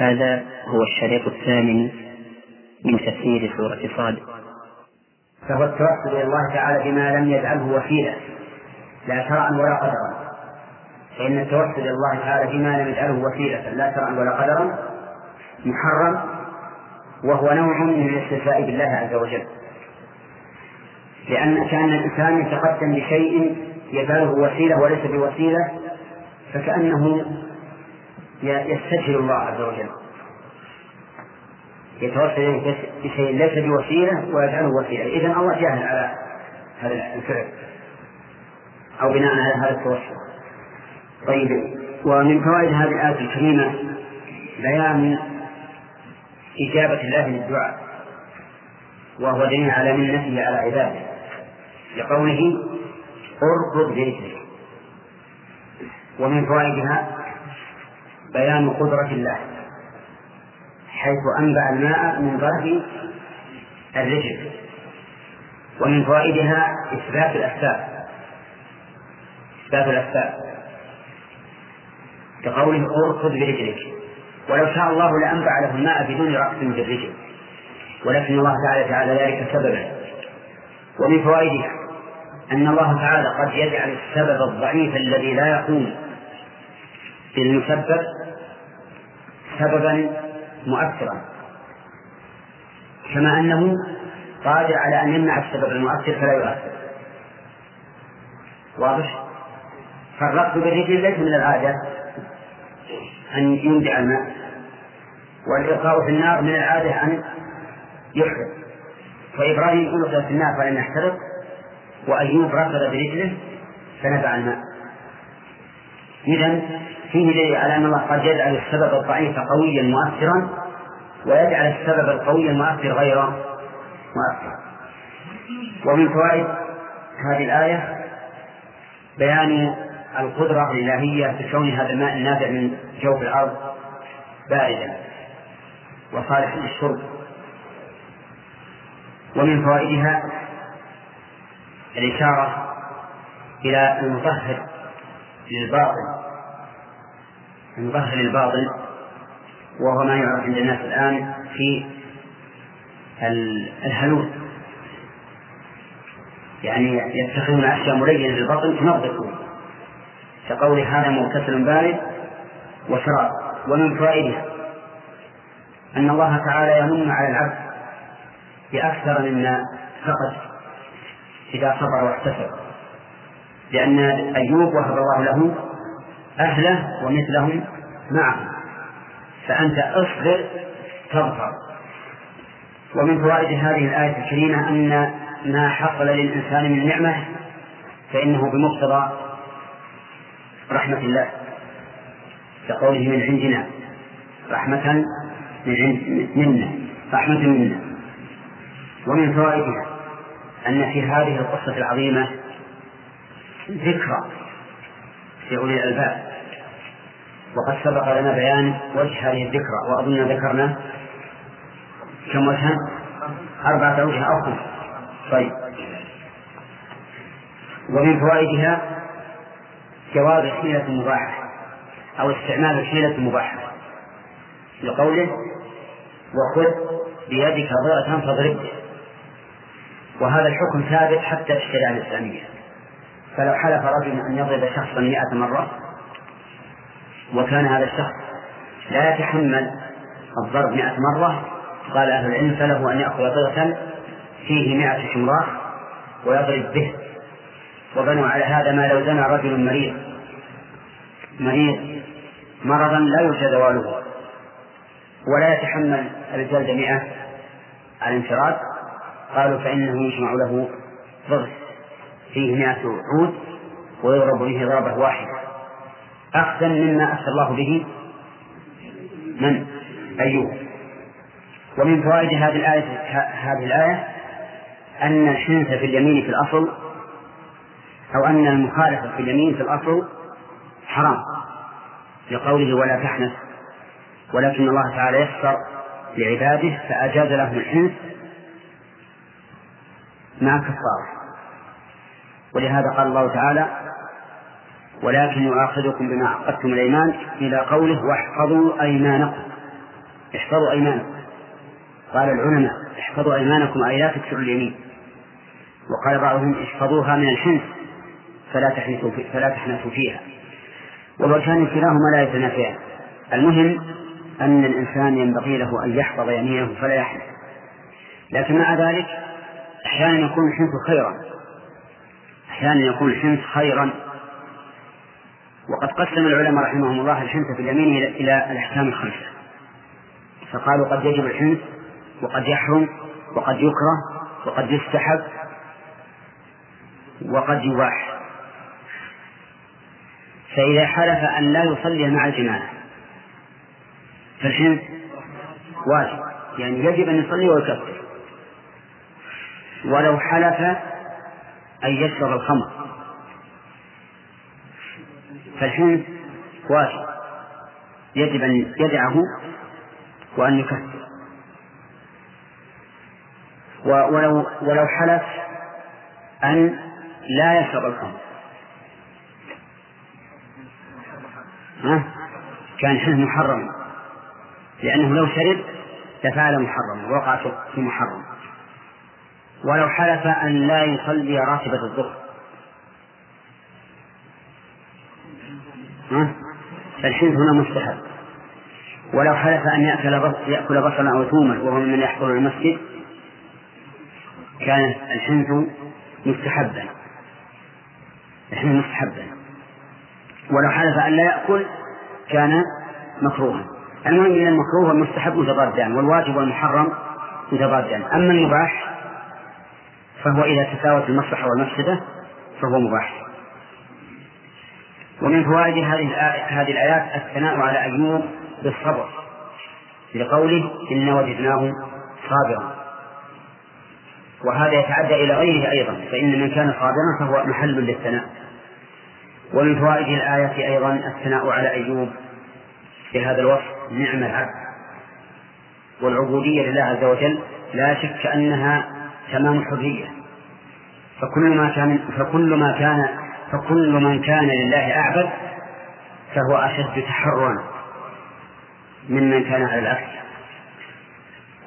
هذا هو الشريط الثامن من تفسير سورة صاد. فهو التوسل إلى الله تعالى بما لم يجعله وسيلة لا شرعا ولا قدرا. فإن التوسل إلى الله تعالى بما لم يجعله وسيلة لا شرعا ولا قدرا محرم وهو نوع من الاستهزاء بالله عز وجل. لأن كأن الإنسان يتقدم بشيء يجعله وسيلة وليس بوسيلة فكأنه يستجهل الله عز وجل. يتوسل بشيء ليس بوسيلة ويجعله وسيلة. إذا الله جاهل على هذا الفعل أو بناء على هذا التوسل. طيب ومن فوائد هذه الآية الكريمة بيان إجابة الله للدعاء وهو دليل على منته على عباده. لقوله اركض برجلك ومن فوائدها بيان قدرة الله حيث أنبع الماء من ظهر الرجل ومن فوائدها إثبات الأسباب. إثبات الأسباب. كقوله اركض برجلك ولو شاء الله لأنبع له الماء بدون رأس بالرجل ولكن الله تعالى جعل ذلك سببا. ومن فوائدها أن الله تعالى قد يجعل السبب الضعيف الذي لا يقوم بالمسبب سببا مؤثرا. كما أنه قادر على أن يمنع السبب المؤثر فلا يؤثر. واضح؟ فالرقص بالرجل ليس من العادة أن ينبع الماء والإلقاء في النار من العادة أن يحرق فإبراهيم ألقي في النار فلم يحترق وأيوب ركض برجله فنبع الماء إذا فيه دليل على أن الله قد يجعل السبب الضعيف قويا مؤثرا ويجعل السبب القوي المؤثر غير مؤثر. ومن فوائد هذه الآية بيان القدرة الإلهية في كون هذا الماء النابع من جوف الأرض باردا وصالحا للشرب. ومن فوائدها الإشارة إلى المطهر للباطل المطهر للباطل وهو ما يعرف عند الناس الآن في الهلول. يعني يتخذون أشياء ملينة للبطن تنظفه كقول هذا مغتسل بارد وشراب ومن فوائدها. أن الله تعالى يمن على العبد بأكثر مما فقد إذا صبر واحتسب. لأن أيوب وهب الله له أهله ومثلهم معه. فأنت اصبر تظفر ومن فوائد هذه الآية الكريمة أن ما حصل للإنسان من نعمة فإنه بمقتضى رحمة الله. كقوله من عندنا رحمة من عند منا رحمة منا. ومن فوائدها أن في هذه القصة العظيمة ذكرى في أولي الألباب. وقد سبق لنا بيان وجه هذه الذكرى وأظن ذكرنا كم وجها؟ أربعة أوجه أو خمسة طيب. ومن فوائدها جواز حيلة مباحة أو استعمال حيلة مباحة لقوله وخذ بيدك ضرة فاضرب. وهذا الحكم ثابت حتى في الشريعة الإسلامية. فلو حلف رجل أن يضرب شخصا مئة مرة وكان هذا الشخص لا يتحمل الضرب مئة مرة. قال أهل العلم فله أن يأخذ ضغطا فيه مئة شمراء ويضرب به. وبنوا على هذا ما لو زنى رجل مريض. مريض مرضا لا يرجى زواله ولا يتحمل الجلد مئة. على انفراد قالوا فإنه يجمع له ضغط فيه مئة عود ويضرب به ضربة واحدة. أخذا مما أخذ الله به من؟ أيوب ومن فوائد هذه الآية هذه الآية أن الحنث في اليمين في الأصل أو أن المخالفة في اليمين في الأصل حرام لقوله ولا تحنث ولكن الله تعالى يسر لعباده فأجاز لهم الحنث مع كفارة. ولهذا قال الله تعالى ولكن يؤاخذكم بما عقدتم الأيمان إلى قوله واحفظوا أيمانكم. احفظوا أيمانكم. قال العلماء احفظوا أيمانكم أي لا تكسروا اليمين. وقال بعضهم احفظوها من الحنث فلا تحنثوا فلا تحنثوا فيها. والوجهان كلاهما لا يتنافيان. المهم أن الإنسان ينبغي له أن يحفظ يمينه فلا يحنث. لكن مع ذلك أحيانا يكون الحنث خيرا. أحيانا يكون الحنث خيرا. وقد قسم العلماء رحمهم الله الحنث في اليمين إلى الأحكام الخمسة. فقالوا قد يجب الحنث وقد يحرم وقد يكره وقد يستحب وقد يباح. فإذا حلف أن لا يصلي مع الجماعة فالحنث واجب. يعني يجب أن يصلي ويكفر. ولو حلف أن يشرب الخمر. فالحنث واجب. يجب أن يدعه وأن يكفر. ولو ولو حلف أن لا يشرب الخمر؟ كان حنث محرم. لأنه لو شرب لفعل محرم ووقع في محرم. ولو حلف أن لا يصلي راتبة الظهر. فالحنث هنا مستحب. ولو حلف أن يأكل يأكل بصلا أو ثوما وهو ممن يحضر المسجد كان الحنث مستحبا. الحنث مستحبا. ولو حلف أن لا يأكل كان مكروها. المهم أن المكروه والمستحب متضادان والواجب والمحرم متضادان أما المباح فهو إذا تساوت المصلحة والمفسدة فهو مباح. ومن فوائد هذه هذه الآيات الثناء على أيوب بالصبر لقوله إنا وجدناه صابرا. وهذا يتعدى إلى غيره أيضا فإن من كان صابرا فهو محل للثناء. ومن فوائد الآية أيضا الثناء على أيوب بهذا الوصف نعم العبد والعبودية لله عز وجل لا شك أنها تمام الحرية. فكل ما كان فكل ما كان فكل من كان لله أعبد فهو أشد تحررا ممن كان على العكس.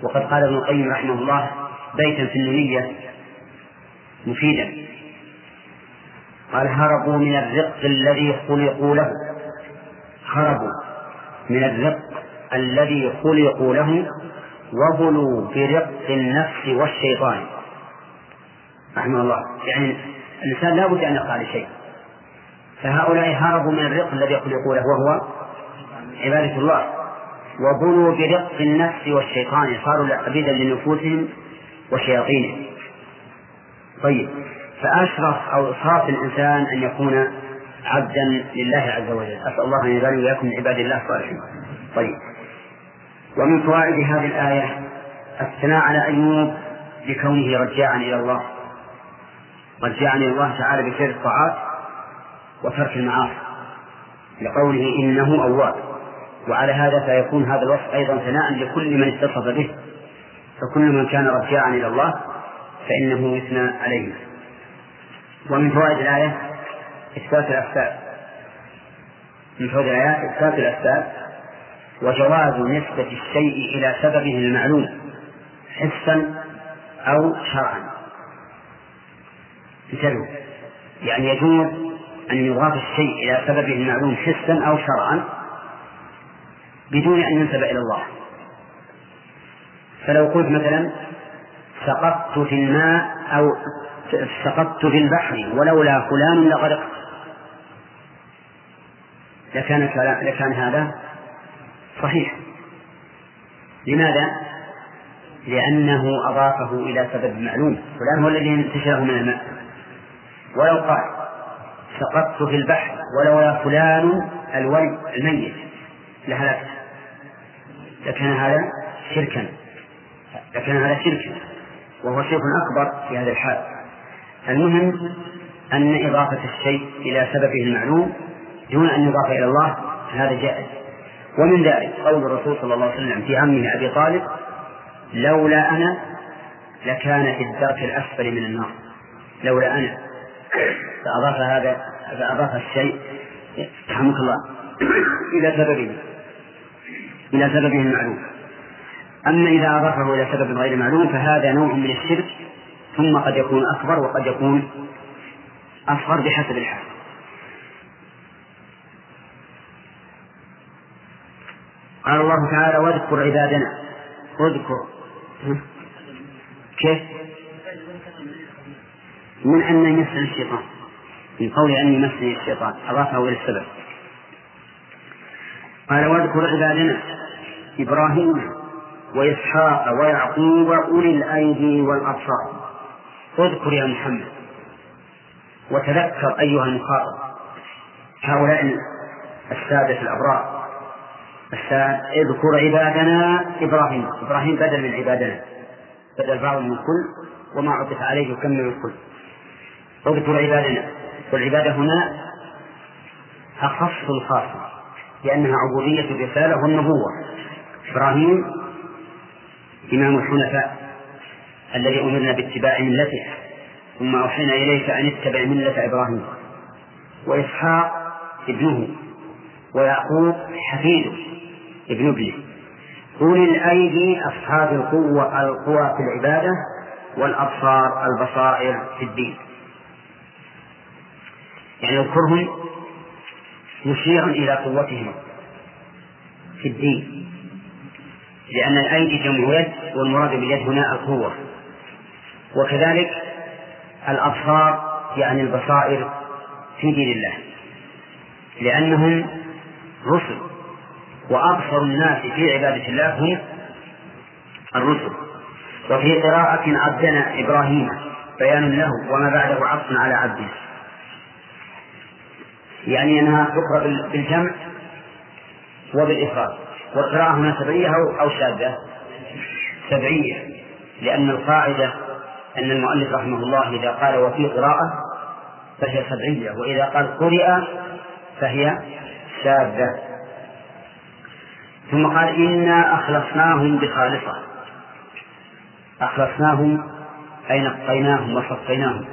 وقد قال ابن القيم رحمه الله بيتا في النونية مفيدا. قال هربوا من الرق الذي خلقوا له. هربوا من الرق الذي خلقوا له وبلوا برق النفس والشيطان. رحمه الله. يعني الإنسان لا بد أن يقع لشيء فهؤلاء هربوا من الرق الذي خلقوا له وهو عبادة الله. وبلوا برق النفس والشيطان صاروا عبيدا لنفوسهم وشياطينهم. طيب فأشرف أو صاف الإنسان أن يكون عبدا لله عز وجل. أسأل الله أن يجعلني وإياكم من عباد الله الصالحين. طيب ومن فوائد هذه الآية الثناء على أيوب بكونه رجاعا إلى الله. رجاعا إلى الله تعالى بفعل الطاعات وترك المعاصي لقوله إنه أواب. وعلى هذا فيكون هذا الوصف أيضا ثناء لكل من اتصف به. فكل من كان رجاعا إلى الله فإنه يثنى عليه. ومن فوائد الآية إثبات الأسباب. من فوائد الآيات إثبات الأسباب وجواز نسبة الشيء إلى سببه المعلوم حسا أو شرعا. انتبهوا يعني يجوز أن يضاف الشيء إلى سببه المعلوم حسا أو شرعا بدون أن ينسب إلى الله. فلو قلت مثلا سقطت في الماء أو سقطت في البحر ولولا فلان لغرقت. لكان لكان هذا صحيح. لماذا؟ لأنه أضافه إلى سبب معلوم. فلان هو الذي انتشره من الماء. ولو قال سقطت في البحر ولولا فلان الولي الميت. لهلكت. لكان هذا شركا. لكن هذا شرك وهو شرك أكبر في هذا الحال. المهم أن إضافة الشيء إلى سببه المعلوم دون أن يضاف إلى الله هذا جائز. ومن ذلك قول الرسول صلى الله عليه وسلم في عمه أبي طالب لولا أنا لكان في الدرك الأسفل من النار. لولا أنا. فأضاف هذا فأضاف الشيء رحمك الله إلى سببه إلى سببه المعلوم أما إذا أضافه إلى سبب غير معلوم فهذا نوع من الشرك ثم قد يكون أكبر وقد يكون أصغر بحسب الحال. قال الله تعالى واذكر عبادنا. اذكر كيف؟ من أن يمسني الشيطان. من قول أن يمسني الشيطان. أضافه إلى السبب. قال وأذكر عبادنا إبراهيم وإسحاق ويعقوب أولي الأيدي والأبصار. اذكر يا محمد وتذكر أيها المخاطب هؤلاء السادة الأبرار. اذكر عبادنا إبراهيم. إبراهيم بدل من عبادنا. بدل بعض من الكل. وما عطف عليه يكمل الكل. اذكر عبادنا والعبادة هنا أخص الخاصة لأنها عبودية الرسالة والنبوة. إبراهيم إمام الحنفاء الذي أمرنا باتباع ملته ثم أوحينا إليك أن اتبع ملة إبراهيم. وإسحاق ابنه ويعقوب حفيده ابن ابنه. أولي الأيدي أصحاب القوة القوى في العبادة والأبصار البصائر في الدين. يعني اذكرهم مشيرا إلى قوتهم في الدين. لأن الأيدي جمع يد والمراد باليد هنا القوة. وكذلك الأبصار يعني البصائر في دين الله. لأنهم رسل. وأبصر الناس في عبادة الله هم الرسل. وفي قراءة عبدنا إبراهيم بيان له وما بعده عطف على عبده. يعني أنها تقرأ بالجمع وبالإفراد. والقراءة هنا سبعية أو شاذة. سبعية. لأن القاعدة أن المؤلف رحمه الله إذا قال وفي قراءة فهي سبعية وإذا قال قرئ فهي شاذة. ثم قال إنا أخلصناهم بخالصة. أخلصناهم أي نقيناهم وصفيناهم.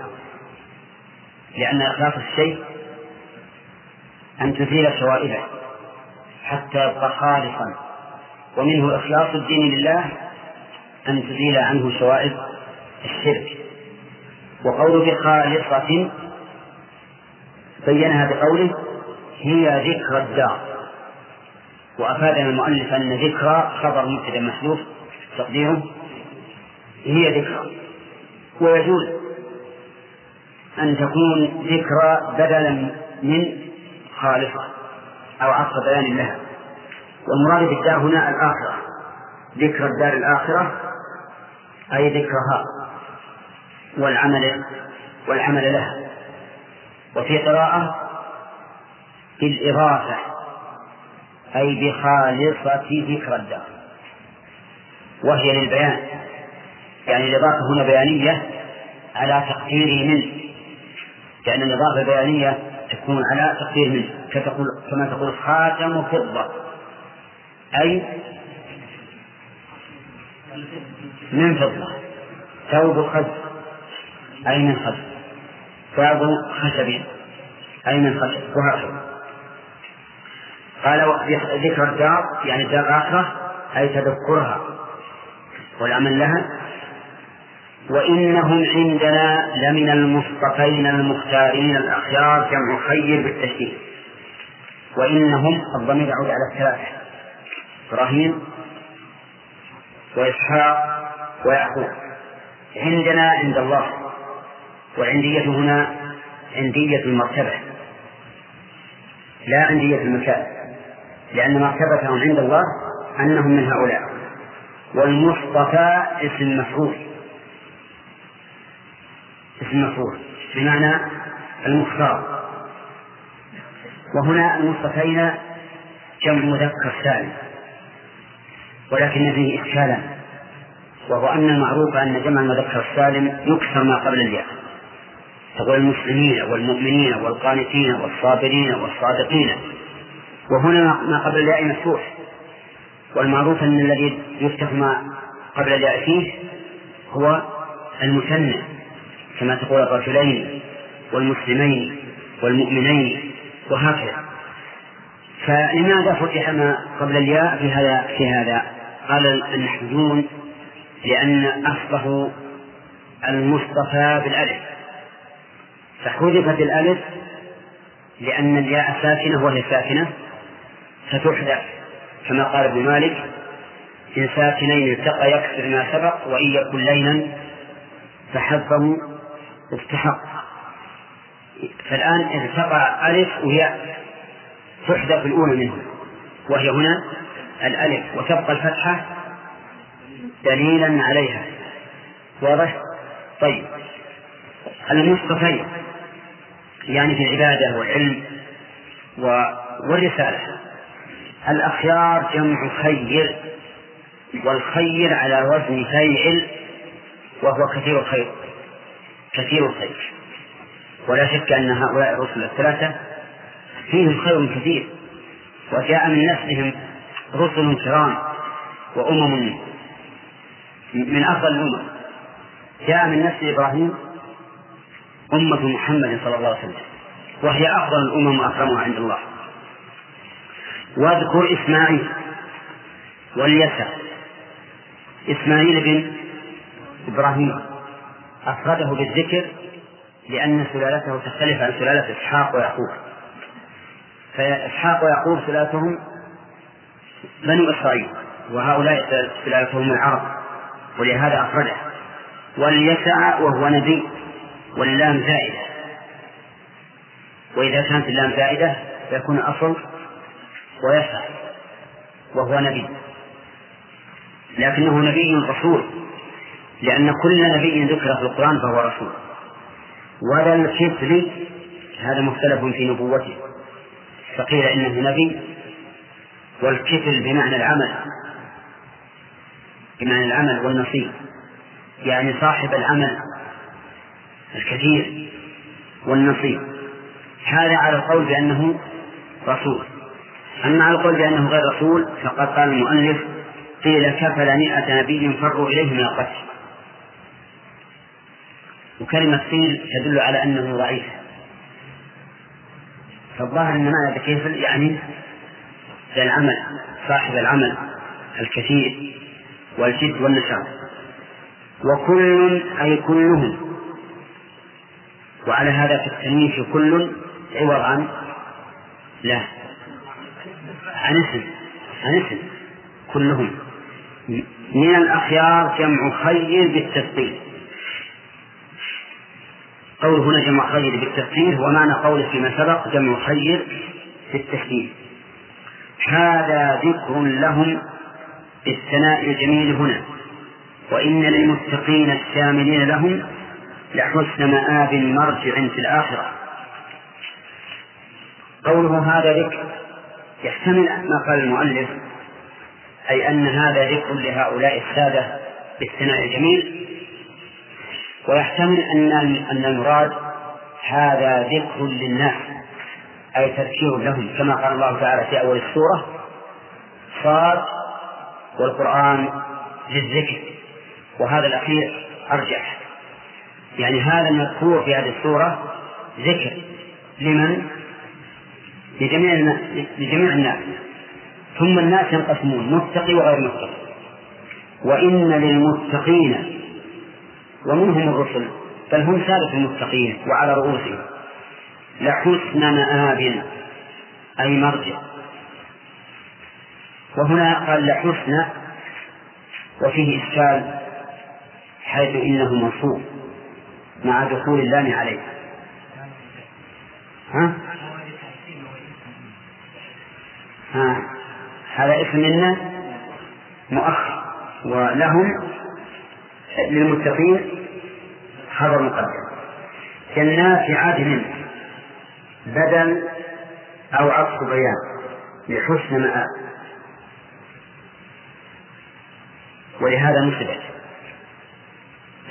لأن إخلاص الشيء أن تزيل شوائبه حتى يبقى خالصا. ومنه إخلاص الدين لله أن تزيل عنه شوائب الشرك. وقوله بخالصة بينها بقوله هي ذكر الدار. وأفادنا المؤلف أن ذكرى خبر مبتدأ محذوف تقديره هي ذكرى ويجوز أن تكون ذكرى بدلا من خالصة أو عطف بيان لها. والمراد بالدار هنا الآخرة. ذكر الدار الآخرة أي ذكرها والعمل والعمل لها. وفي قراءة بالإضافة أي بخالصة ذكر الدار. وهي للبيان. يعني الإضافة هنا بيانية على تقدير منه. لأن الإضافة البيانية تكون على تقدير منه كتقول كما تقول خاتم فضة. أي من فضة. ثوب خز أي من خز باب خشب. أي من خشب وهكذا. قال ذكر الدار يعني الدار الآخرة أي تذكرها. والعمل لها وإنهم عندنا لمن المصطفين المختارين الأخيار جمع خير بالتشديد وإنهم الضمير يعود على الثلاثة. إبراهيم وإسحاق ويعقوب. عندنا عند الله والعندية هنا عندية المرتبة. لا عندية المكان. لأن مرتبتهم عند الله أنهم من هؤلاء. والمصطفى اسم مفعول. مفعول بمعنى المختار. وهنا المصطفين جمع مذكر سالم ولكن فيه إشكالا وهو أن المعروف أن جمع المذكر السالم يكسر ما قبل الياء تقول المسلمين والمؤمنين والقانتين والصابرين والصادقين. وهنا ما قبل الياء مفتوح. والمعروف أن الذي يفتح ما قبل الياء فيه هو المثنى. كما تقول الرجلين والمسلمين والمؤمنين وهكذا. فلماذا فتح ما قبل الياء في هذا في هذا؟ قال النحويون لأن أصله المصطفى بالألف. فحذفت الألف لأن الياء ساكنة وهي ساكنة فتحذف كما قال ابن مالك إن ساكنين التقى يكسر ما سبق وإن يكن لينا فحذفه استحق فالآن التقى ألف وهي تحذف الأولى منه وهي هنا الألف وتبقى الفتحة دليلا عليها. واضح؟ طيب. المصطفين يعني في العبادة والعلم والرسالة. الأخيار جمع خير والخير على وزن فيعل وهو كثير الخير. كثير الخير. ولا شك أن هؤلاء الرسل الثلاثة فيهم خير كثير. وجاء من نسلهم رسل كرام وأمم من أفضل الأمم. جاء من نسل إبراهيم أمة محمد صلى الله عليه وسلم. وهي أفضل الأمم وأكرمها عند الله. واذكر إسماعيل واليسع. إسماعيل بن إبراهيم. أفرده بالذكر لأن سلالته تختلف عن سلالة إسحاق ويعقوب. فإسحاق ويعقوب سلالتهم بنو إسرائيل وهؤلاء سلالتهم العرب ولهذا أفرده. واليسع وهو نبي واللام زائدة. وإذا كانت اللام زائدة فيكون أصل ويسع وهو نبي. لكنه نبي رسول. لأن كل نبي ذكر في القرآن فهو رسول. وهذا الكفل هذا مختلف في نبوته. فقيل إنه نبي والكفل بمعنى العمل. بمعنى العمل والنصيب. يعني صاحب العمل الكثير والنصيب. هذا على القول بأنه رسول. أما على القول بأنه غير رسول فقد قال المؤلف قيل كفل مئة نبي فروا إليه من القتل. وكلمة قيل تدل على أنه ضعيف. فالظاهر أن معنى كيفل يعني العمل صاحب العمل الكثير والجد والنشاط. وكل أي كلهم. وعلى هذا في التنوين كل عوض عن لا عن اسم عن اسم كلهم. من الأخيار جمع خير بالتسطير قول هنا جمع خير بالتسطير ومعنى قوله فيما سبق جمع خير بالتسطير هذا ذكر لهم بالثناء الجميل هنا. وإن للمتقين الشاملين لهم لحسن مآب مرجع في الآخرة. قوله هذا ذكر يحتمل ما قال المؤلف أي أن هذا ذكر لهؤلاء السادة بالثناء الجميل. ويحتمل أن أن المراد هذا ذكر للناس أي تذكير لهم كما قال الله تعالى في أول السورة صاد والقرآن للذكر. وهذا الأخير أرجح. يعني هذا المذكور في هذه السورة ذكر لمن؟ لجميع الناس لجميع الناس. ثم الناس ينقسمون متقي وغير متقي. وإن للمتقين ومنهم الرسل؟ بل هم سادة المتقين وعلى رؤوسهم. لحسن مآب أي مرجع. وهنا قال لحسن وفيه إشكال حيث إنه منصوب مع دخول اللام عليه. ها؟ ها هذا اسم مؤخر ولهم للمتقين خبر مقدم جنات عدن بدل أو عطف بيان لحسن مآب. ولهذا نصبت.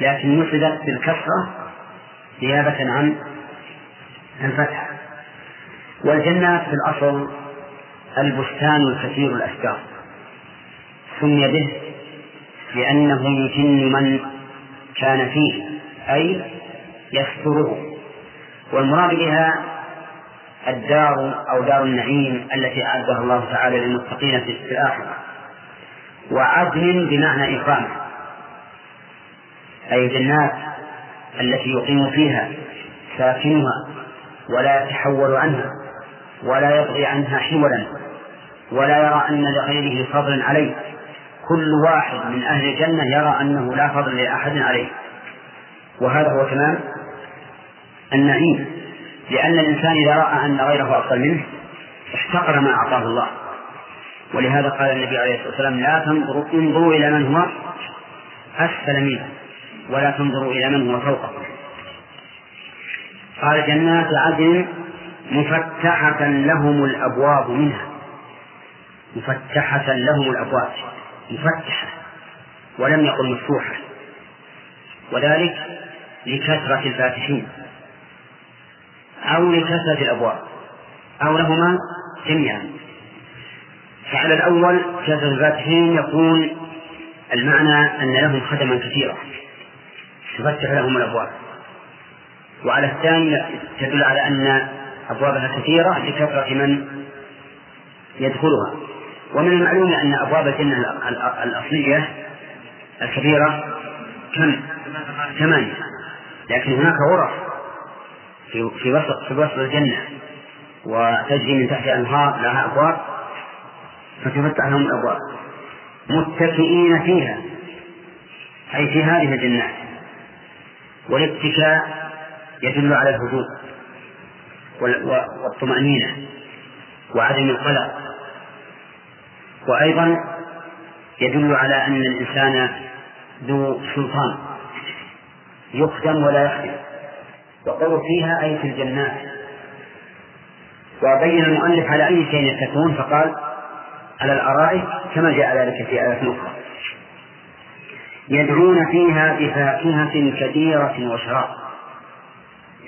لكن نصبت بالكسرة نيابة عن الفتحة. والجنات في الأصل البستان الكثير الأشجار. سمي به لأنه يجن من كان فيه أي يستره. والمراد بها الدار أو دار النعيم التي أعدها الله تعالى للمتقين في الآخرة. وعدن بمعنى إقامة أي الجنات التي يقيم فيها ساكنها ولا يتحول عنها ولا يبغي عنها حولا ولا يرى أن لغيره فضلا عليه. كل واحد من أهل الجنة يرى أنه لا فضل لأحد عليه. وهذا هو تمام؟ النعيم. لأن الإنسان إذا رأى أن غيره أفضل منه احتقر ما أعطاه الله. ولهذا قال النبي عليه الصلاة والسلام لا تنظروا انظروا إلى من هو أسفل منه ولا تنظروا إلى من هو فوقه قال جنات عدن مفتحة لهم الأبواب منها. مفتحة لهم الأبواب. مفتحة ولم يقل مفتوحة. وذلك لكثرة الفاتحين أو لكثرة الأبواب أو لهما جميعا. فعلى الأول كثرة الفاتحين يكون المعنى أن لهم خدما كثيرة تفتح لهم الأبواب. وعلى الثاني تدل على أن أبوابها كثيرة لكثرة من يدخلها. ومن المعلوم أن أبواب الجنة الأصلية الكبيرة كم؟ ثمانية. لكن هناك غرف في في وسط في وسط الجنة وتجري من تحت أنهار لها أبواب فتفتح لهم الأبواب. متكئين فيها أي في هذه الجنات والاتكاء يدل على الهدوء والطمأنينة وعدم القلق. وأيضا يدل على أن الإنسان ذو سلطان يخدم ولا يخدم. وقول فيها أي في الجنات. وبين المؤلف على أي شيء يتكون فقال على الأرائك كما جاء ذلك في آية أخرى. يدعون فيها بفاكهة كثيرة وشراب.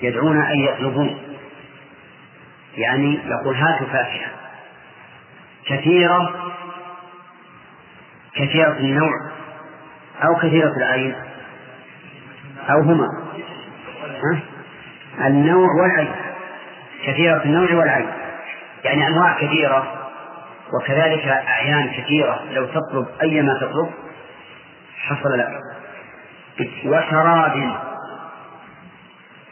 يدعون أن يطلبون. يعني يقول هاتوا فاكهة كثيرة كثيرة النوع أو كثيرة العين أو هما؟ النوع والعين. كثيرة النوع والعين. يعني أنواع كثيرة وكذلك أعيان كثيرة. لو تطلب أي ما تطلب حصل لك. وشراب.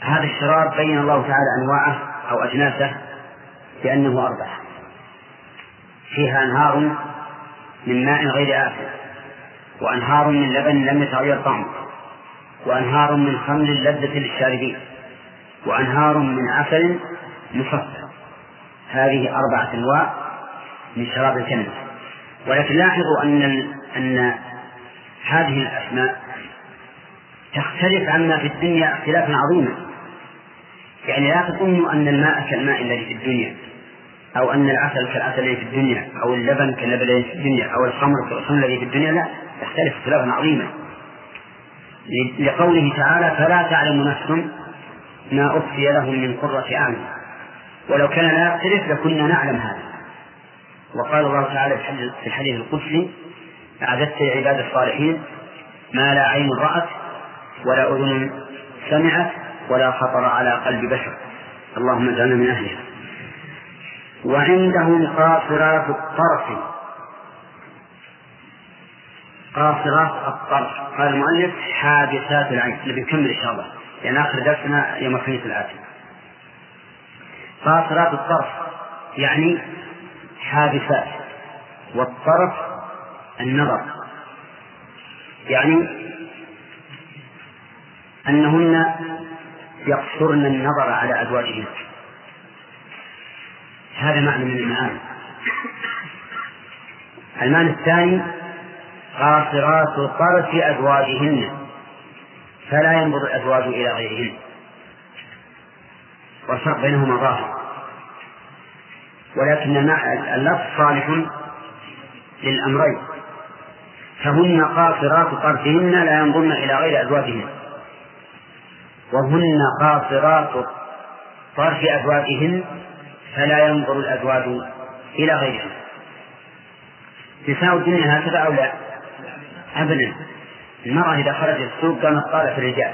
هذا الشراب بين الله تعالى أنواعه أو أجناسه بأنه أربعة. فيها أنهار من ماء غير آسف وأنهار من لبن لم يتغير طعمه وأنهار من خمر لذة للشاربين وأنهار من عسل مصفى هذه أربعة أنواع من شراب الجنة ولكن لاحظوا أن أن هذه الأسماء تختلف عما في الدنيا اختلافا عظيما. يعني لا تظنوا أن الماء كالماء الذي في الدنيا. أو أن العسل كالعسل الذي في الدنيا أو اللبن كاللبن الذي في الدنيا أو الخمر كالخمر الذي في الدنيا لا تختلف اختلافا عظيما. لقوله تعالى فلا تعلم نفس ما أخفي لهم من قرة أعين. ولو كان لا يختلف لكنا نعلم هذا. وقال الله تعالى في الحديث القدسي أعددت لعباد الصالحين ما لا عين رأت ولا أذن سمعت ولا خطر على قلب بشر. اللهم اجعلنا من أهلها. وعندهم قاصرات الطرف. قاصرات الطرف. قال المؤلف حادثات العين. نبي نكمل إن شاء الله. لأن آخر درسنا يوم الخميس الآتي قاصرات الطرف. يعني حادثات. والطرف النظر. يعني أنهن يقصرن النظر على أزواجهن. هذا معنى من المعاني. المعنى الثاني قاصرات طرف أزواجهن فلا ينظر الأزواج إلى غيرهن. والفرق بينهما ظاهر. ولكن اللفظ صالح للأمرين. فهن قاصرات طرفهن لا ينظرن إلى غير أزواجهن. وهن قاصرات طرف أزواجهن فلا ينظر الأزواج إلى غيرها. نساء الدنيا هكذا أو لا؟ أبدا. المرأة إذا خرجت السوق قامت طالت الرجال.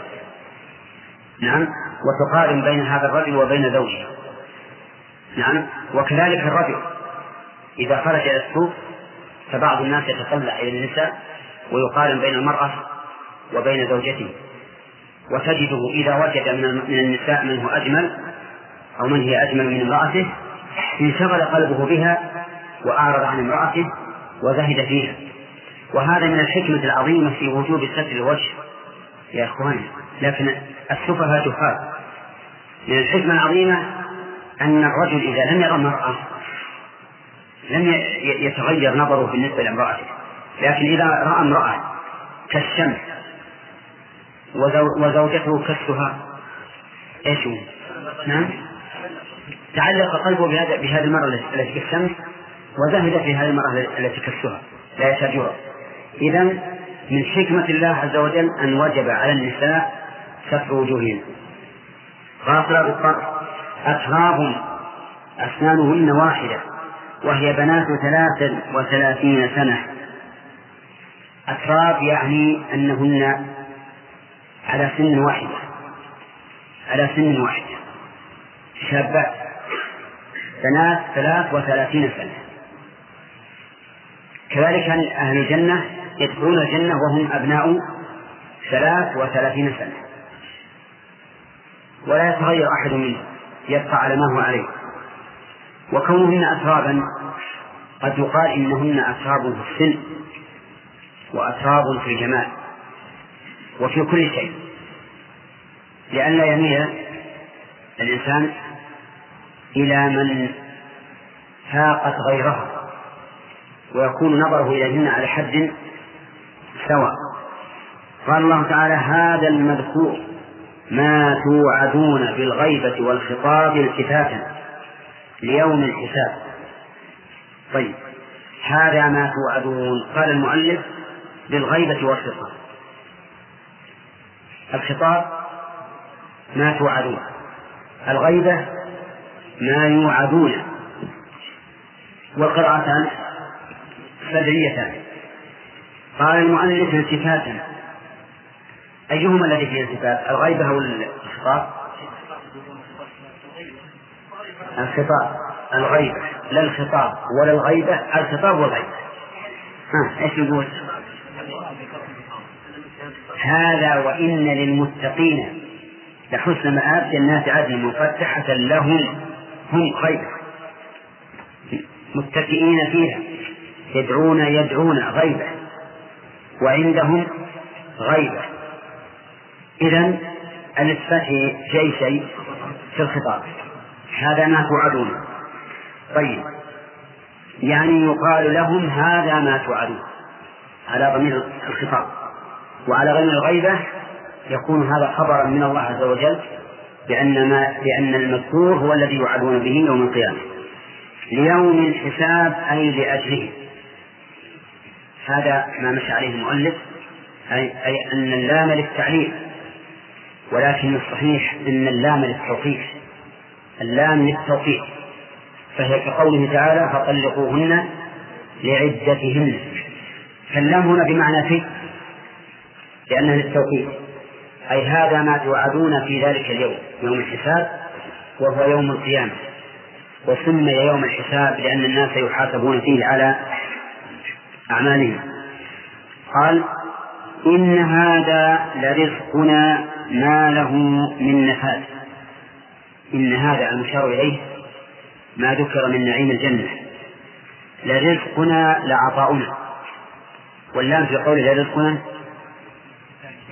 نعم. وتقارن بين هذا الرجل وبين زوجها. نعم. وكذلك الرجل. إذا خرج إلى السوق فبعض الناس يتطلع إلى النساء ويقارن بين المرأة وبين زوجته. وتجده إذا وجد من النساء من هو أجمل أو من هي أجمل من امرأته انشغل قلبه بها وأعرض عن امرأته وزهد فيها. وهذا من الحكمة العظيمة في وجوب ستر الوجه يا إخواني. لكن السفهاء جهال. من الحكمة العظيمة أن الرجل إذا لم يرى المرأة لم يتغير نظره بالنسبة لامرأته. لكن إذا رأى امرأة كالشمس وزوجته كالسهى إيش؟ نعم؟ تعلق قلبه بهذا بهذه المرأة التي كالشمس وزهد في هذه المرأة التي كالسهى لا يشاجرها إذا من حكمة الله عز وجل أن وجب على النساء ستر وجوههن. غافلة بالطرف. أتراب أسنانهن واحدة وهي بنات ثلاث وثلاثين سنة. أتراب يعني أنهن على سن واحدة على سن واحدة شابات بنات ثلاث وثلاثين سنة. كذلك أهل الجنة يدخلون الجنة وهم أبناء ثلاث وثلاثين سنة. ولا يتغير أحد منهم يبقى على ما هو عليه. وكونهن أترابا قد يقال إنهن أتراب في السن وأتراب في الجمال وفي كل شيء. لئلا يميل الإنسان إلى من فاقت غيرها ويكون نظره إليهن على حد سواء. قال الله تعالى هذا المذكور ما توعدون بالغيبة والخطاب التفاتا ليوم الحساب. طيب هذا ما توعدون قال المؤلف بالغيبة والخطاب. الخطاب ما توعدون الغيبة ما يوعدون. والقراءتان سبعيتان قال المؤلف التفاتا أيهما الذي فيه التفات الغيبة أو الخطاب الخطاب. الغيبة. لا الخطاب. ولا الغيبة. الخطاب والغيبة. ها إيش يقول؟ هذا وإن للمتقين لحسن مآب جنات عدن مفتحة لهم. هم خير. متكئين فيها يدعون يدعون غيبة وعندهم غيبة. إذا الإثبات أي شيء في الخطاب. هذا ما توعدون. طيب. يعني يقال لهم هذا ما توعدون. على ضمير الخطاب. وعلى ضمير الغيبة يكون هذا خبرا من الله عز وجل. بأن ما بأن المذكور هو الذي يوعدون به يوم القيامة. ليوم الحساب أي لأجله. هذا ما مشى عليه المؤلف أي, أي أن اللام للتعليل. ولكن الصحيح أن اللام للتوقيف اللام للتوقيف فهي كقوله تعالى فطلقوهن لعدتهن. فاللام هنا بمعنى في لأنها للتوقيف أي هذا ما توعدون في ذلك اليوم. يوم الحساب وهو يوم القيامة. وسمي يوم الحساب لأن الناس يحاسبون فيه على أعمالهم. قال إن هذا لرزقنا ما له من نفاذ إن هذا المشار إليه ما ذكر من نعيم الجنة. لرزقنا لعطاؤنا. واللام في قوله لرزقنا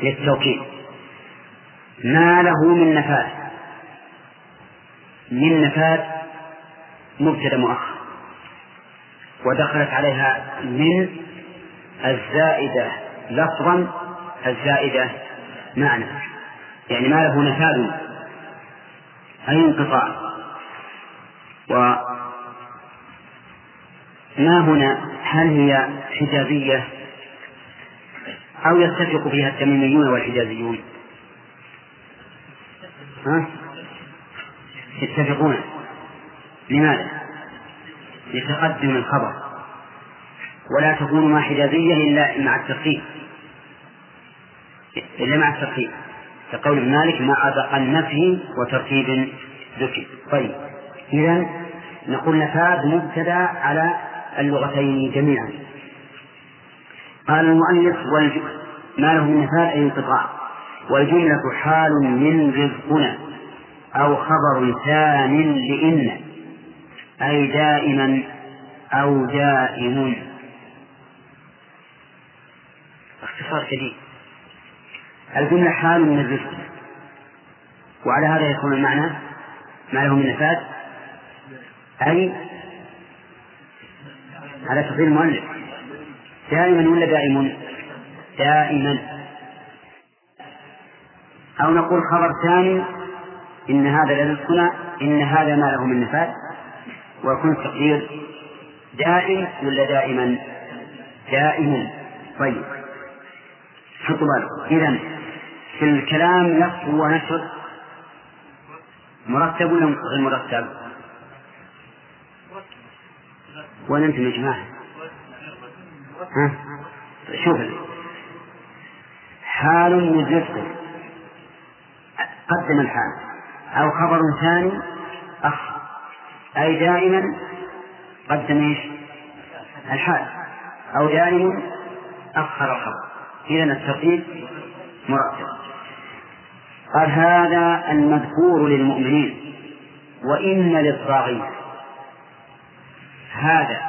للتوكيد ما له من نفاذ. من نفاذ مبتدأ مؤخر. ودخلت عليها من الزائدة لفظا الزائدة معنى. يعني ما له نفاذ أي انقطاع. وما هنا؟ هل هي حجازية أو يتفق فيها التميميون والحجازيون؟ ها؟ يتفقون. لماذا؟ لتقدم الخبر. ولا تكون مع حجازية إلا مع الترتيب إلا مع الترتيب كقول مالك مع أدق النفي وترتيب ذكر. طيب. إذا نقول نفاذ مبتدأ على اللغتين جميعا. قال المؤلف ما له من نفاذ أي انقطاع. والجملة حال من رزقنا أو خبر ثان لإن أي دائما أو دائم. اختصار شديد الجملة حال من الرزق. وعلى هذا يكون المعنى ما له من نفاذ؟ أي؟ على تفضيل المؤلف. دائما ولا دائم؟ دائما. أو نقول خبر ثاني إن هذا لرزقنا إن هذا ما له من نفاذ ويكون التقدير دائم ولا دائما؟ دائم طيب. حطوا بالكم إذا في الكلام نصب ونشر. مرتب ولا غير مرتب؟ وين أنتم يا جماعة؟ ها؟ شوف. حال مجزء قدم الحال. أو خبر ثاني أخ. أي دائما قدم إيش؟ الحال. أو دائما أخر الخبر. إذا الترتيب مرتب. قال هذا المذكور للمؤمنين. وإن للطاغين. هذا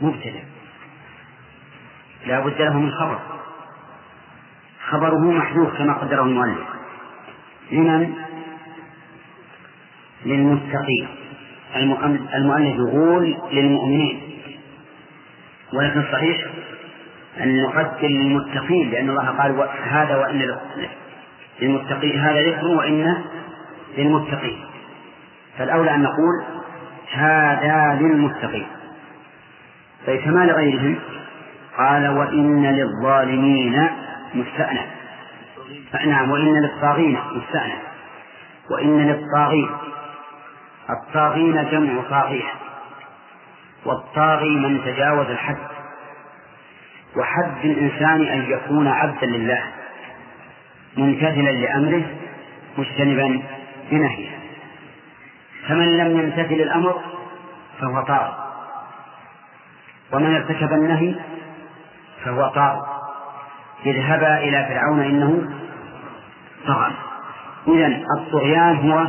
مبتدأ. لا بد له من خبر. خبره محذوف كما قدره المؤلف. لمن للمتقين. المؤلف يقول للمؤمنين ولكن صحيح أن نقدم للمتقين لأن الله قال هذا وإن للمتقين هذا ذكر وإن للمتقين. فالأولى أن نقول هذا للمتقين. طيب فما لغيرهم؟ قال وإن للظالمين مستأنف. نعم وإن للطاغين مستأنف وإن للطاغين الطاغين جمع طاغية. والطاغي من تجاوز الحد. وحد الإنسان أن يكون عبدا لله. ممتثلا لأمره مجتنبا بنهيه. فمن لم يمتثل الأمر فهو طاغ ومن ارتكب النهي فهو طاغ اذهبا إلى فرعون إنه طغى. إذا الطغيان هو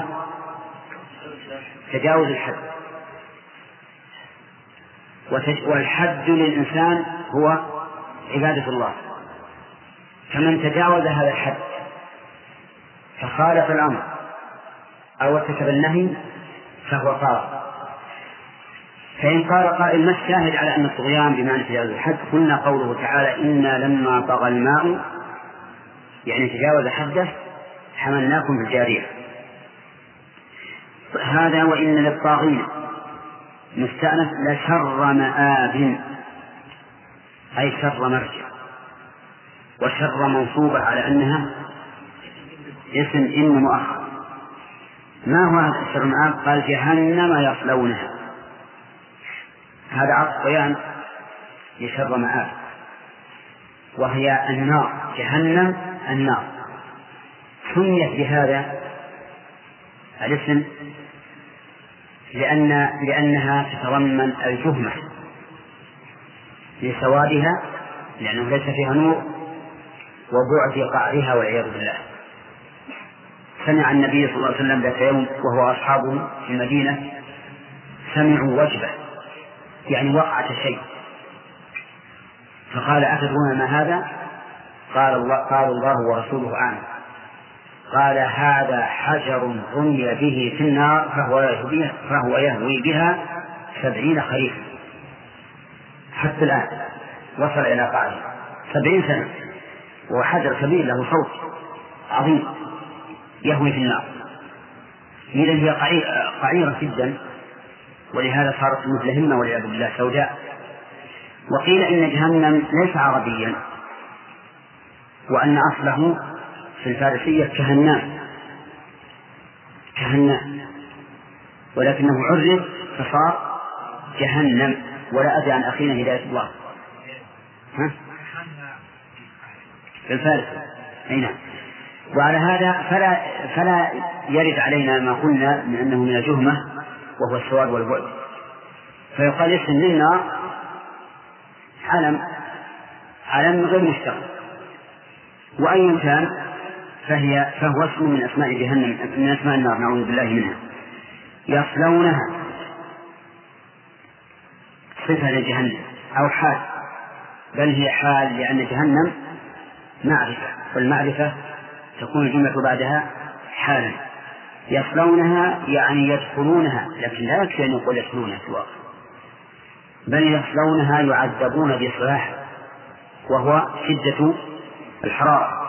تجاوز الحد. والحد للإنسان هو عبادة الله. فمن تجاوز هذا الحد فخالف الأمر أو ارتكب النهي فهو طاغ. فإن قال قائل ما الشاهد على أن الطغيان بمعنى تجاوز الحد؟ قلنا قوله تعالى إنا لما طغى الماء يعني تجاوز حده حملناكم في الجارية هذا وإن للطاغين. مستأنف لشر مآب أي شر مرجع. وشر منصوبة على أنها اسم إن مؤخر. ما هو هذا الشر المآب؟ قال جهنم يصلونها. هذا عطف بيان لشر مآب وهي النار جهنم النار. سميت بهذا الاسم لأن لأنها تتضمن الجهمة لسوادها لأنه ليس فيها نور وبعد قعرها والعياذ بالله. سمع النبي صلى الله عليه وسلم ذات يوم وهو أصحابه في المدينة سمعوا وجبة. يعني وقعة شيء. فقال أتدرون ما هذا؟ قال الله قال الله ورسوله أعلم قال هذا حجر رمي به في النار فهو يهوي فهو يهوي بها سبعين خريفا. حتى الآن وصل إلى قاعدة. سبعين سنة. وهو حجر كبير له صوت عظيم. يهوي في النار. إذا هي قعيرة جدا. ولهذا صارت همة والعياذ بالله سوداء. وقيل إن جهنم ليس عربيا وأن أصله في الفارسية كهنام. كهنام. ولكنه عرف فصار جهنم. ولا أدري عن أخينا هداية الله. ها؟ في الفارس. أي نعم. وعلى هذا فلا فلا يرد علينا ما قلنا من أنه من الجهمة. وهو السواد والبعد فيقال اسم للنار علم علم غير مشتق. وأي كان فهي فهو اسم من أسماء جهنم من أسماء النار نعوذ بالله منها. يصلونها. صفة لجهنم أو حال. بل هي حال لأن جهنم معرفة والمعرفة تكون الجملة بعدها حالا. يصلونها يعني يدخلونها لكن لا يكفي أن يقول يدخلونها سواء بل يصلونها يعذبون بإصلاح وهو شدة الحرارة.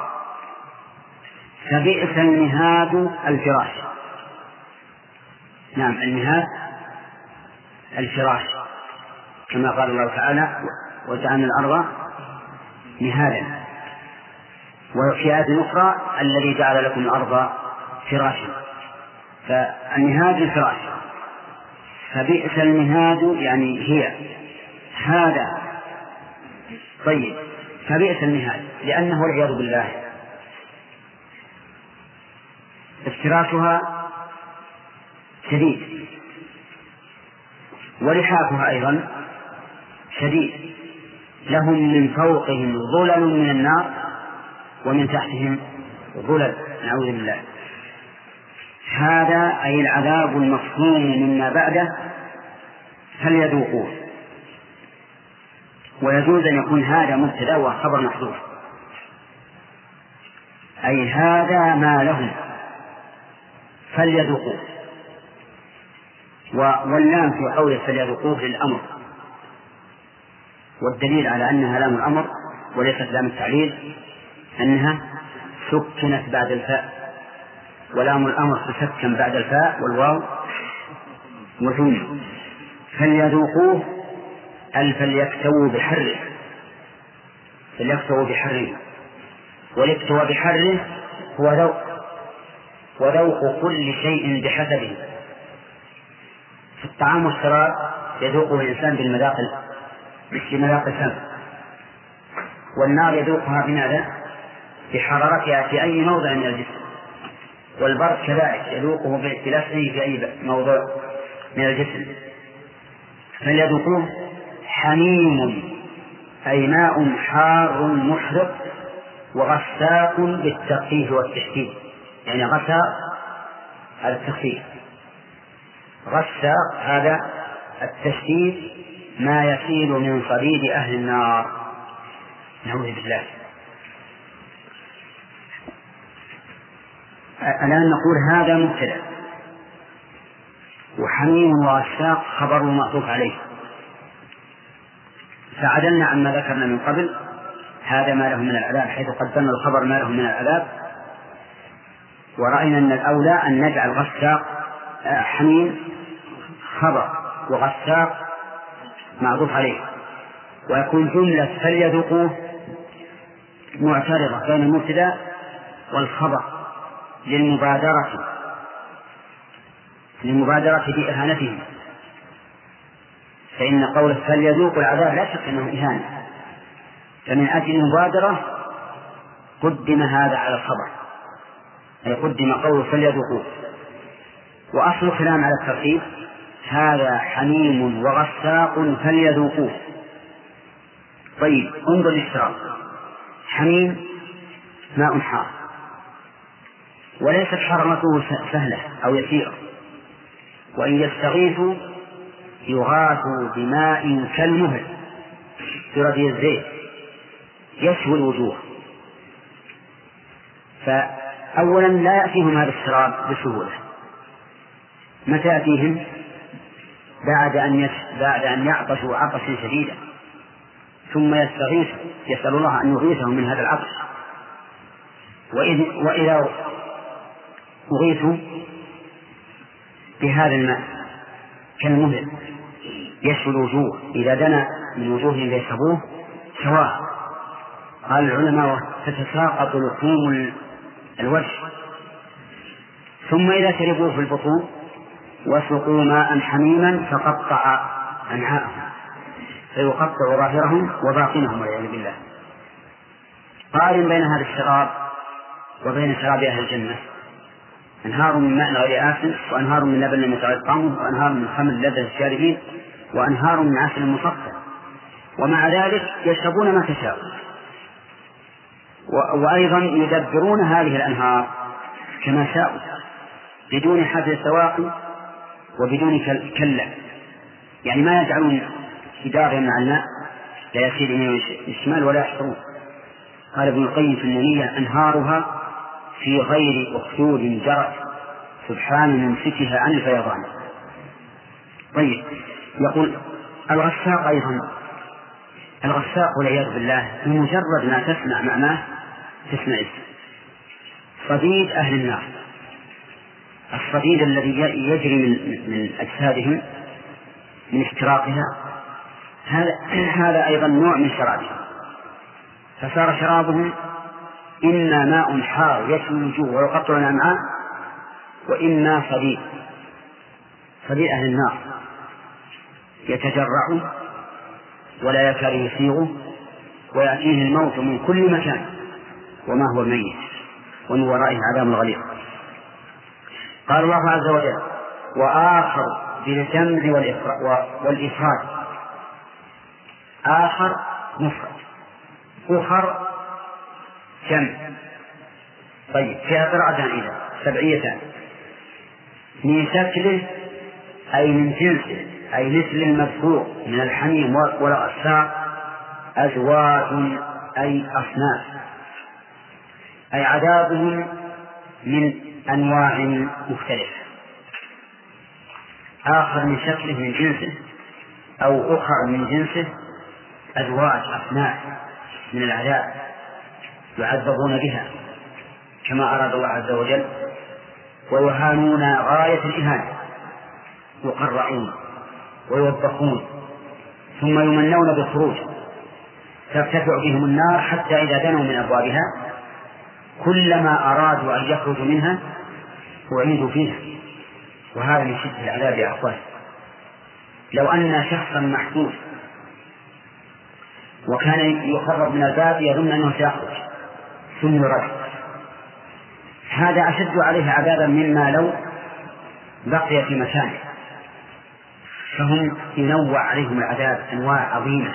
فبئس المهاد الفراش. نعم المهاد الفراش. كما قال الله تعالى وجعلنا الأرض مهادا وفي آية أخرى الذي جعل لكم الأرض فراشا فالمهاد الفراش فبئس المهاد يعني هي. هذا طيب. فبئس المهاد لأنه والعياذ بالله. افتراشها شديد. ولحافها أيضا شديد. لهم من فوقهم ظلل من النار ومن تحتهم ظلل. نعوذ بالله. هذا أي العذاب المفهوم مما بعده فليذوقوه. ويجوز أن يكون هذا مبتدأ وخبر محذوف أي هذا ما لهم فليذوقوه. واللام في قوله فليذوقوه للأمر. والدليل على أنها لام الأمر وليست لام التعليل أنها سكنت بعد الفاء. ولام الأمر تسكن بعد الفاء والواو وثم فليذوقوه أل فليكتووا بحره. فليكتووا بحره. والاكتوى بحره هو ذوق. وذوق كل شيء بحسبه. في الطعام والشراب يذوقه الإنسان بالمذاق بمذاق الفم. والنار يذوقها بماذا؟ بحرارتها في أي موضع من الجسم. والبرد كذلك يذوقه باختلافه في أي موضع من الجسم. فليذوقوه حميم أي ماء حار محرق وغساق بالتخفيف والتشديد. يعني غساق هذا التخفيف. غساق هذا التشديد ما يسيل من صديد أهل النار. نعوذ بالله. الآن نقول هذا مبتدأ. وحميم وغساق خبر معطوف عليه. فعدلنا عما ذكرنا من قبل. هذا ما له من العذاب حيث قدمنا الخبر ما له من العذاب. ورأينا أن الأولى أن نجعل غساق آه، حميم خبر وغساق معروف عليه. ويكون جملة فليذوقوه معترضة بين المبتدأ والخبر. للمبادرة. للمبادرة بإهانتهم. فإن قوله فليذوقوا العذاب لا شك أنه إهانة. فمن أجل المبادرة قدم هذا على الخبر. أي قدم قوله فليذوقوه. وأصل الكلام على الترتيب هذا حميم وغساق فليذوقوه. طيب انظر الاشتراك حميم ماء حار. وليست حرمته سهلة أو يسيرة. وإن يستغيثوا يغاثوا بماء كالمهل في الزيت يشوي الوجوه. فأولا لا يأتيهم هذا الشراب بسهولة. متى يأتيهم؟ بعد أن. بعد أن يعطشوا عطشا شديدا. ثم يستغيثوا يسأل الله أن يغيثهم من هذا العطش. وإذ... وإذا أغيثوا بهذا الماء كالمهل. يشوي الوجوه. إذا دنا من وجوههم ليشربوه سواء. قال العلماء تتساقط لحوم الوجه. ثم إذا شربوه في البطون وسقوا ماء حميما فقطع أمعاءهم فيقطع ظاهرهم وباطنهم والعياذ بالله. قارن بين هذا الشراب وبين شراب أهل الجنة. أنهار من ماء غير آسن وأنهار من لبن لم يتغير طعمه وأنهار من خمر لذة الشاربين وأنهار من عسل مصفى. ومع ذلك يشربون ما تشاء. وأيضا يدبرون هذه الأنهار كما شاءوا بدون حفل سواقي وبدون كلة. يعني ما يجعلون جدارا مع الماء لا يسير يمين الشمال ولا يحصرون قال ابن القيم في النونية أنهارها في غير أخدود جرت سبحان ممسكها عن الفيضان. طيب يقول الغساق أيضا الغساق والعياذ بالله بمجرد ما تسمع معناه تسمع اسم صديد أهل النار. الصديد الذي يجري من من أجسادهم من افتراقها هذا هذا أيضا نوع من شرابهم فصار شرابهم إما ماء حار يشوي الوجوه ويقطع الأمعاء وإما صديد صديد أهل النار. يتجرع ولا يكاد يسيغه ويأتيه الموت من كل مكان. وما هو ميت ومن ورائه عذاب غليظ قال الله عز وجل وآخر بالجمع والإفراد. آخر مفرد. أخر جمع طيب فيها قراءتان إذا سبعيتان من شكله أي من جنسه أي مثل المذكور من الحميم والأساق أزواج أي أصناف. أي عذابهم من أنواع مختلفة. آخر من شكله من جنسه أو أخر من جنسه أزواج أصناف من العذاب يعذبون بها كما أراد الله عز وجل ويهانون غاية الإهانة يقرعون ويوبخون ثم يمنون بالخروج ترتفع بهم النار حتى إذا دنوا من أبوابها كلما أرادوا أن يخرجوا منها أعيدوا فيها. وهذا من شدة العذاب يا أخوان. لو أن شخصا محبوس وكان يخرج من الباب يظن أنه سيخرج. ثم يرد هذا أشد عليه عذابا مما لو بقي في مكانه. فهم ينوع عليهم العذاب أنواع عظيمة.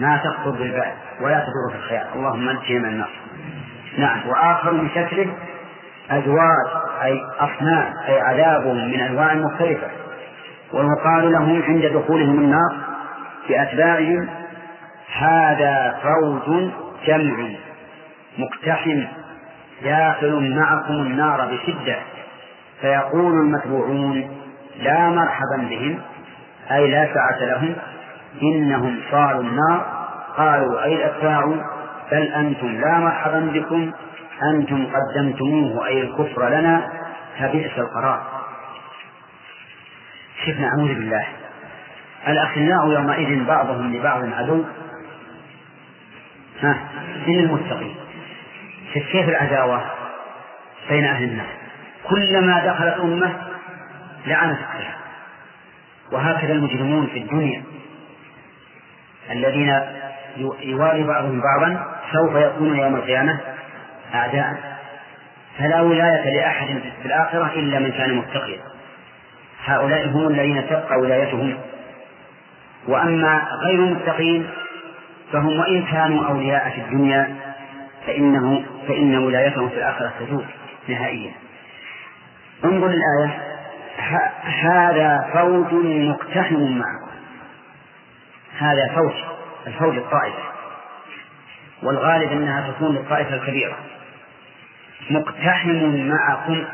ما تخطر بالبال ولا تدور في الخيال. اللهم نجنا من النار. نعم. وآخر من شكله أزواج أي أصنام أي عذابهم من أنواع مختلفة. ويقال لهم عند دخولهم النار بأتباعهم هذا فوج جمع مقتحم داخل معكم النار بشدة. فيقول المتبوعون لا مرحبا بهم أي لا سعة لهم. إنهم صاروا النار. قالوا أي الأتباع بل أنتم لا مرحبا بكم. أنتم قدمتموه أي الكفر لنا. فبئس القرار. شفنا نعوذ بالله. الأخلاء يومئذ بعضهم لبعض عدو. ها إلا المتقين. كيف العداوة بين أهل النار؟ كلما دخلت أمة لعنت أختها وهكذا المجرمون في الدنيا الذين يوالي بعضهم بعضا سوف يكون يوم القيامة أعداء. فلا ولاية لأحد في الآخرة إلا من كان متقيا. هؤلاء هم الذين تبقى ولايتهم. وأما غير المتقين فهم وإن كانوا أولياء في الدنيا فإنه فإن ولايتهم في الآخرة تزول نهائيا. انظر الآية. هذا فوج مقتحم معكم. هذا فوج الفوج الطائفة. والغالب أنها تكون للطائفة الكبيرة. مقتحم معكم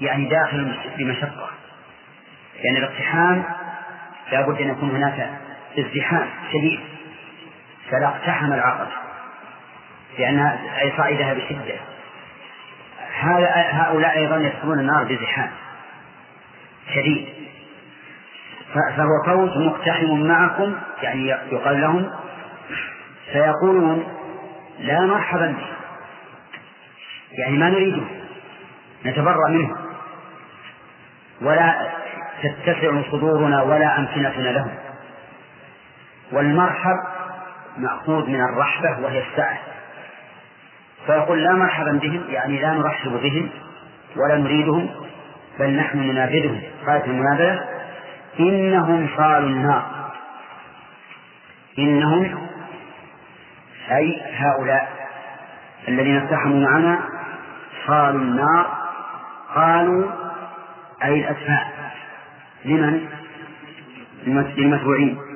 يعني داخل بمشقة. لأن يعني الاقتحام لا بد أن يكون هناك ازدحام شديد. فلا اقتحم العقبة. لأنها أي صعدها بشدة. هؤلاء أيضا يدخلون النار بزحام شديد. فهو فوج مقتحم معكم يعني يقال لهم فيقولون لا مرحبا به. يعني ما نريده نتبرأ منه. ولا تتسع صدورنا ولا أمكنتنا لهم. والمرحب مأخوذ من الرحبة وهي السعة. فيقول لا مرحبا بهم يعني لا نرحب بهم ولا نريدهم بل نحن ننابذهم. قالت المنابذة إنهم صالوا النار. إنهم أي هؤلاء الذين اقتحموا معنا صالوا النار. قالوا أي الأتباع لمن؟ للمتبوعين.